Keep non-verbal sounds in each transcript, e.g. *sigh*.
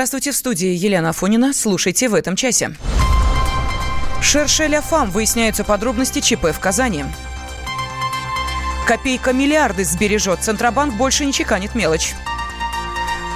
Здравствуйте, в студии Елена Афонина. Слушайте в этом часе. Шершеля Фам. Выясняются подробности ЧП в Казани. Копейка миллиарды сбережет. Центробанк больше не чеканит мелочь.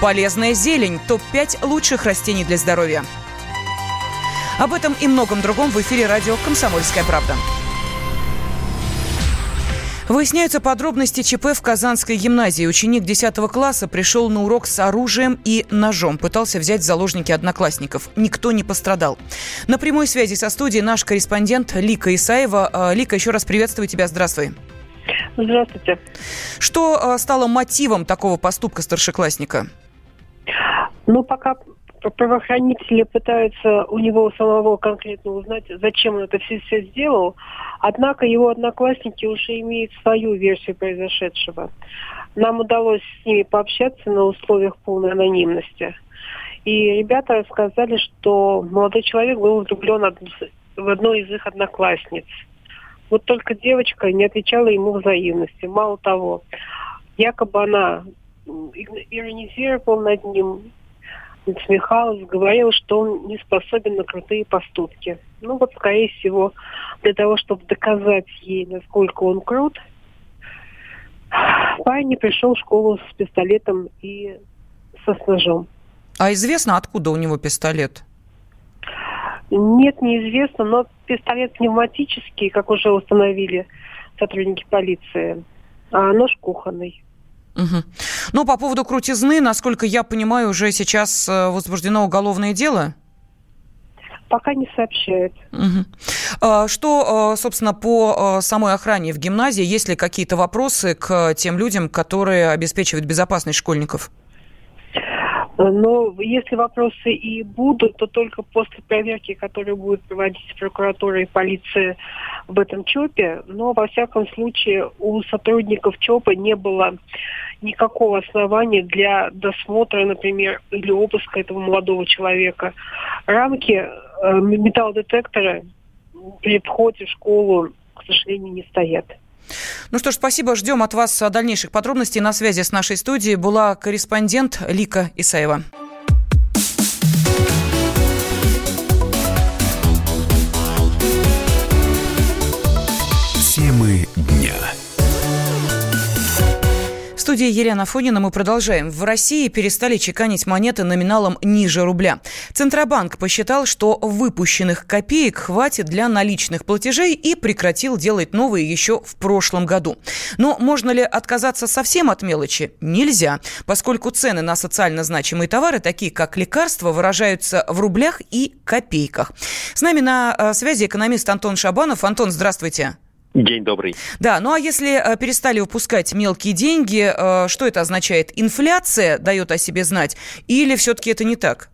Полезная зелень. Топ-5 лучших растений для здоровья. Об этом и многом другом в эфире радио «Комсомольская правда». Выясняются подробности ЧП в Казанской гимназии. Ученик 10 класса пришел на урок с оружием и ножом. Пытался взять в заложники одноклассников. Никто не пострадал. На прямой связи со студией наш корреспондент Лика Исаева. А, Лика, еще раз приветствую тебя. Здравствуй. Здравствуйте. Что а, стало мотивом такого поступка старшеклассника? Ну, пока правоохранители пытаются у него самого конкретно узнать, зачем он это все, все сделал. Однако его одноклассники уже имеют свою версию произошедшего. Нам удалось с ними пообщаться на условиях полной анонимности. И ребята рассказали, что молодой человек был влюблен в одну из их одноклассниц. Вот только девочка не отвечала ему взаимности. Мало того, якобы она иронизировала над ним, насмехалась, говорила, что он не способен на крутые поступки. Ну вот, скорее всего, для того, чтобы доказать ей, насколько он крут, парень пришел в школу с пистолетом и со с ножом. А известно, откуда у него пистолет? Нет, неизвестно, но пистолет пневматический, как уже установили сотрудники полиции, а нож кухонный. Угу. Ну, по поводу крутизны, насколько я понимаю, уже сейчас э, возбуждено уголовное дело? Пока не сообщают. Угу. Что, э, собственно, по э, самой охране в гимназии? Есть ли какие-то вопросы к тем людям, которые обеспечивают безопасность школьников? Но если вопросы и будут, то только после проверки, которую будет проводить прокуратура и полиция в этом ЧОПе. Но, во всяком случае, у сотрудников ЧОПа не было никакого основания для досмотра, например, или обыска этого молодого человека. Рамки э, металлодетектора при входе в школу, к сожалению, не стоят. Ну что ж, спасибо. Ждем от вас дальнейших подробностей. На связи с нашей студией была корреспондент Лика Исаева. Студии Елена Фонина мы продолжаем. В России перестали чеканить монеты номиналом ниже рубля. Центробанк посчитал, что выпущенных копеек хватит для наличных платежей и прекратил делать новые еще в прошлом году. Но можно ли отказаться совсем от мелочи? Нельзя, поскольку цены на социально значимые товары, такие как лекарства, выражаются в рублях и копейках. С нами на э, связи экономист Антон Шабанов. Антон, здравствуйте. День добрый. Да, ну а если э, перестали выпускать мелкие деньги, э, что это означает? Инфляция дает о себе знать или все-таки это не так?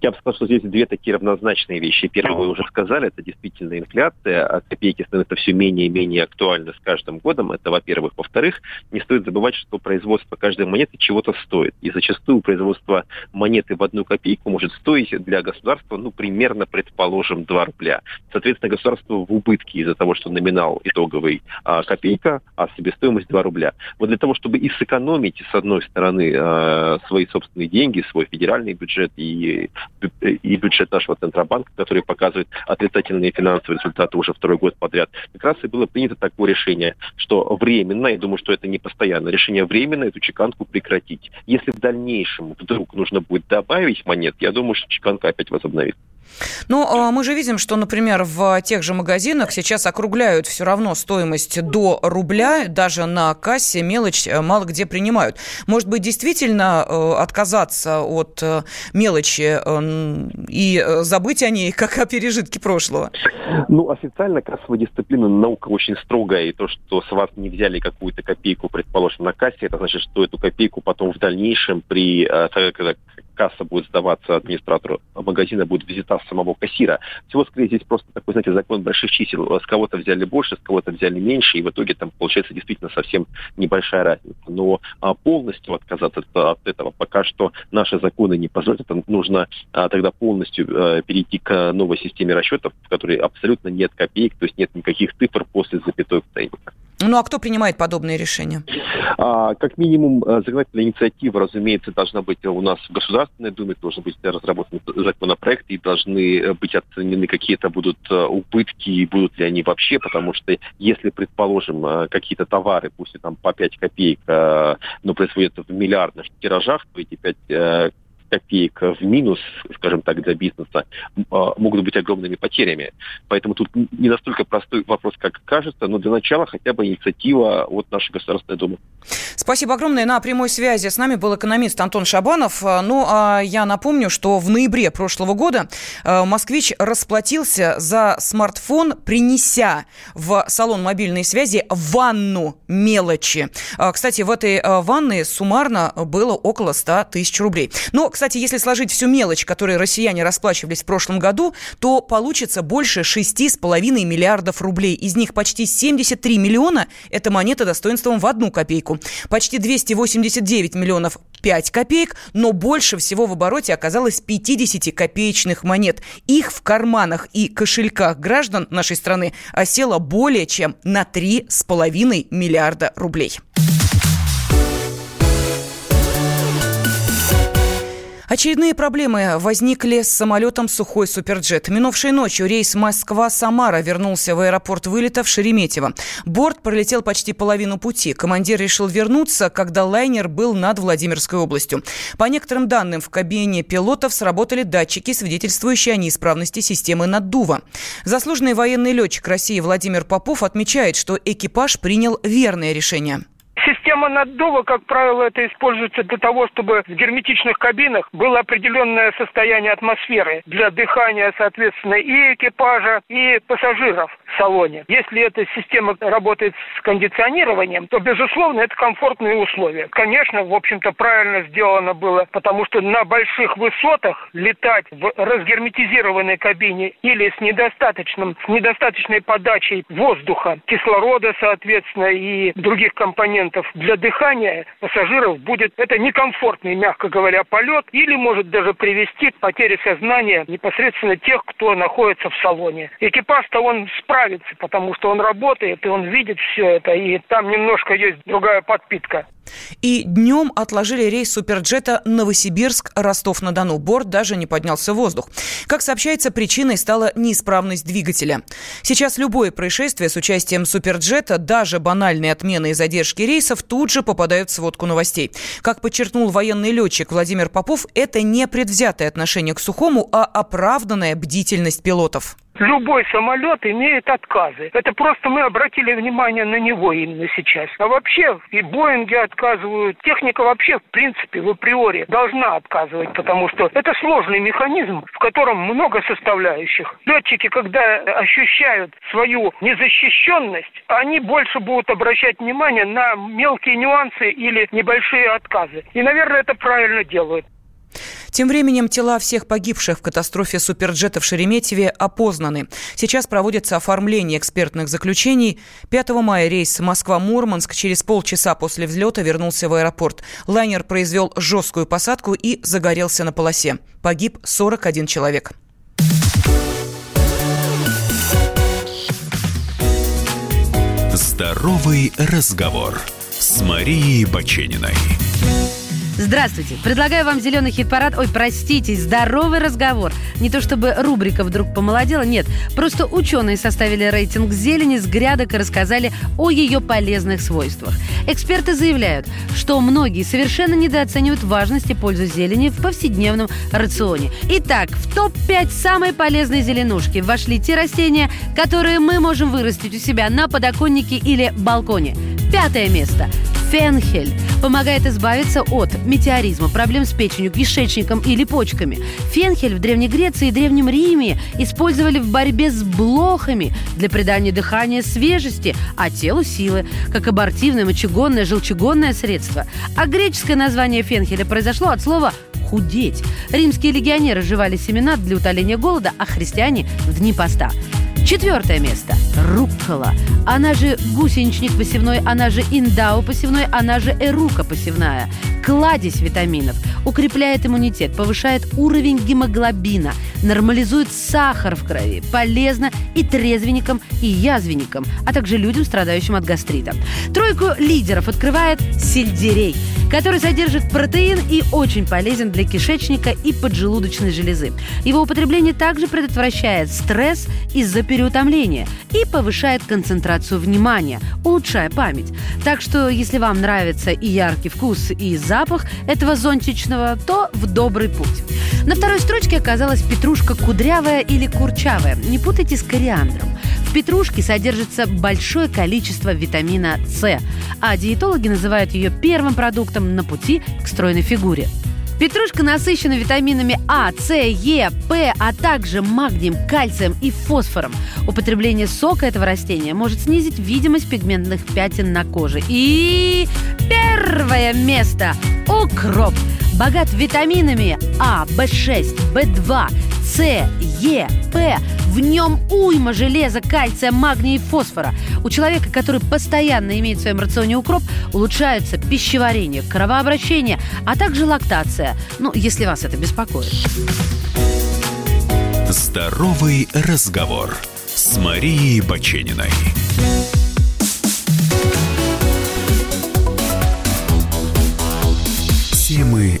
Я бы сказал, что здесь две такие равнозначные вещи. Первое, вы уже сказали, это действительно инфляция, а копейки становятся все менее и менее актуальны с каждым годом. Это, во-первых. Во-вторых, не стоит забывать, что производство каждой монеты чего-то стоит. И зачастую производство монеты в одну копейку может стоить для государства, ну, примерно, предположим, 2 рубля. Соответственно, государство в убытке из-за того, что номинал итоговый а, копейка, а себестоимость 2 рубля. Вот для того, чтобы и сэкономить, с одной стороны, а, свои собственные деньги, свой федеральный бюджет и и, бюджет нашего Центробанка, который показывает отрицательные финансовые результаты уже второй год подряд. Как раз и было принято такое решение, что временно, я думаю, что это не постоянно, решение временно эту чеканку прекратить. Если в дальнейшем вдруг нужно будет добавить монет, я думаю, что чеканка опять возобновится. Ну, а мы же видим, что, например, в тех же магазинах сейчас округляют все равно стоимость до рубля, даже на кассе мелочь э, мало где принимают. Может быть, действительно э, отказаться от э, мелочи и забыть о ней, *laughs* как о пережитке прошлого? Ну, официально кассовая дисциплина наука очень строгая, и то, что с вас не взяли какую-то копейку, предположим, на кассе, это значит, что эту копейку потом в дальнейшем при, касса будет сдаваться администратору магазина, будет визита самого кассира. Всего скорее здесь просто такой, знаете, закон больших чисел. С кого-то взяли больше, с кого-то взяли меньше, и в итоге там получается действительно совсем небольшая разница. Но а, полностью отказаться от, от этого пока что наши законы не позволят. Нужно а, тогда полностью а, перейти к новой системе расчетов, в которой абсолютно нет копеек, то есть нет никаких цифр после запятой в ценниках. Ну а кто принимает подобные решения? А, как минимум, э, законодательная инициатива, разумеется, должна быть у нас в Государственной Думе, должен быть разработан законопроект, и должны э, быть оценены какие-то будут э, убытки, и будут ли они вообще, потому что если, предположим, какие-то товары, пусть и там по 5 копеек, но производятся в миллиардных тиражах, то эти 5 копеек в минус, скажем так, для бизнеса, а, могут быть огромными потерями. Поэтому тут не настолько простой вопрос, как кажется, но для начала хотя бы инициатива от нашей Государственной Думы. Спасибо огромное. На прямой связи с нами был экономист Антон Шабанов. Ну, а я напомню, что в ноябре прошлого года э, москвич расплатился за смартфон, принеся в салон мобильной связи ванну мелочи. А, кстати, в этой ванной суммарно было около 100 тысяч рублей. Но, кстати, кстати, если сложить всю мелочь, которой россияне расплачивались в прошлом году, то получится больше 6,5 миллиардов рублей. Из них почти 73 миллиона – это монеты достоинством в одну копейку. Почти 289 миллионов 5 копеек, но больше всего в обороте оказалось 50-копеечных монет. Их в карманах и кошельках граждан нашей страны осело более чем на 3,5 миллиарда рублей. Очередные проблемы возникли с самолетом «Сухой Суперджет». Минувшей ночью рейс Москва-Самара вернулся в аэропорт вылета в Шереметьево. Борт пролетел почти половину пути. Командир решил вернуться, когда лайнер был над Владимирской областью. По некоторым данным, в кабине пилотов сработали датчики, свидетельствующие о неисправности системы наддува. Заслуженный военный летчик России Владимир Попов отмечает, что экипаж принял верное решение. Система наддува, как правило, это используется для того, чтобы в герметичных кабинах было определенное состояние атмосферы для дыхания, соответственно, и экипажа, и пассажиров в салоне. Если эта система работает с кондиционированием, то, безусловно, это комфортные условия. Конечно, в общем-то, правильно сделано было, потому что на больших высотах летать в разгерметизированной кабине или с недостаточным, с недостаточной подачей воздуха, кислорода, соответственно, и других компонентов для дыхания пассажиров будет это некомфортный, мягко говоря, полет или может даже привести к потере сознания непосредственно тех, кто находится в салоне. Экипаж-то он справится, потому что он работает и он видит все это, и там немножко есть другая подпитка. И днем отложили рейс суперджета Новосибирск-Ростов-на-Дону. Борт даже не поднялся в воздух. Как сообщается, причиной стала неисправность двигателя. Сейчас любое происшествие с участием суперджета, даже банальные отмены и задержки рейсов, тут же попадают в сводку новостей. Как подчеркнул военный летчик Владимир Попов, это не предвзятое отношение к сухому, а оправданная бдительность пилотов. Любой самолет имеет отказы. Это просто мы обратили внимание на него именно сейчас. А вообще и Боинги отказывают. Техника вообще, в принципе, в априори должна отказывать, потому что это сложный механизм, в котором много составляющих. Летчики, когда ощущают свою незащищенность, они больше будут обращать внимание на мелкие нюансы или небольшие отказы. И, наверное, это правильно делают. Тем временем тела всех погибших в катастрофе суперджета в Шереметьеве опознаны. Сейчас проводится оформление экспертных заключений. 5 мая рейс Москва-Мурманск через полчаса после взлета вернулся в аэропорт. Лайнер произвел жесткую посадку и загорелся на полосе. Погиб 41 человек. Здоровый разговор с Марией Бачениной. Здравствуйте. Предлагаю вам зеленый хит-парад. Ой, простите, здоровый разговор. Не то чтобы рубрика вдруг помолодела, нет. Просто ученые составили рейтинг зелени с грядок и рассказали о ее полезных свойствах. Эксперты заявляют, что многие совершенно недооценивают важность и пользу зелени в повседневном рационе. Итак, в топ-5 самой полезной зеленушки вошли те растения, которые мы можем вырастить у себя на подоконнике или балконе. Пятое место Фенхель помогает избавиться от метеоризма, проблем с печенью, кишечником или почками. Фенхель в Древней Греции и Древнем Риме использовали в борьбе с блохами для придания дыхания свежести, а телу силы, как абортивное, мочегонное, желчегонное средство. А греческое название фенхеля произошло от слова худеть. Римские легионеры жевали семена для утоления голода, а христиане – в дни поста. Четвертое место. Руккола. Она же гусеничник посевной, она же индао посевной, она же эрука посевная. Кладезь витаминов. Укрепляет иммунитет, повышает уровень гемоглобина, нормализует сахар в крови. Полезно и трезвенникам, и язвенникам, а также людям, страдающим от гастрита. Тройку лидеров открывает сельдерей – который содержит протеин и очень полезен для кишечника и поджелудочной железы. Его употребление также предотвращает стресс из-за переутомления и повышает концентрацию внимания, улучшая память. Так что, если вам нравится и яркий вкус, и запах этого зонтичного, то в добрый путь. На второй строчке оказалась петрушка кудрявая или курчавая. Не путайте с кориандром петрушке содержится большое количество витамина С, а диетологи называют ее первым продуктом на пути к стройной фигуре. Петрушка насыщена витаминами А, С, Е, П, а также магнием, кальцием и фосфором. Употребление сока этого растения может снизить видимость пигментных пятен на коже. И первое место – укроп. Богат витаминами А, В6, В2, С, Е, П. В нем уйма железа, кальция, магния и фосфора. У человека, который постоянно имеет в своем рационе укроп, улучшается пищеварение, кровообращение, а также лактация. Ну, если вас это беспокоит. Здоровый разговор с Марией Бачениной. Темы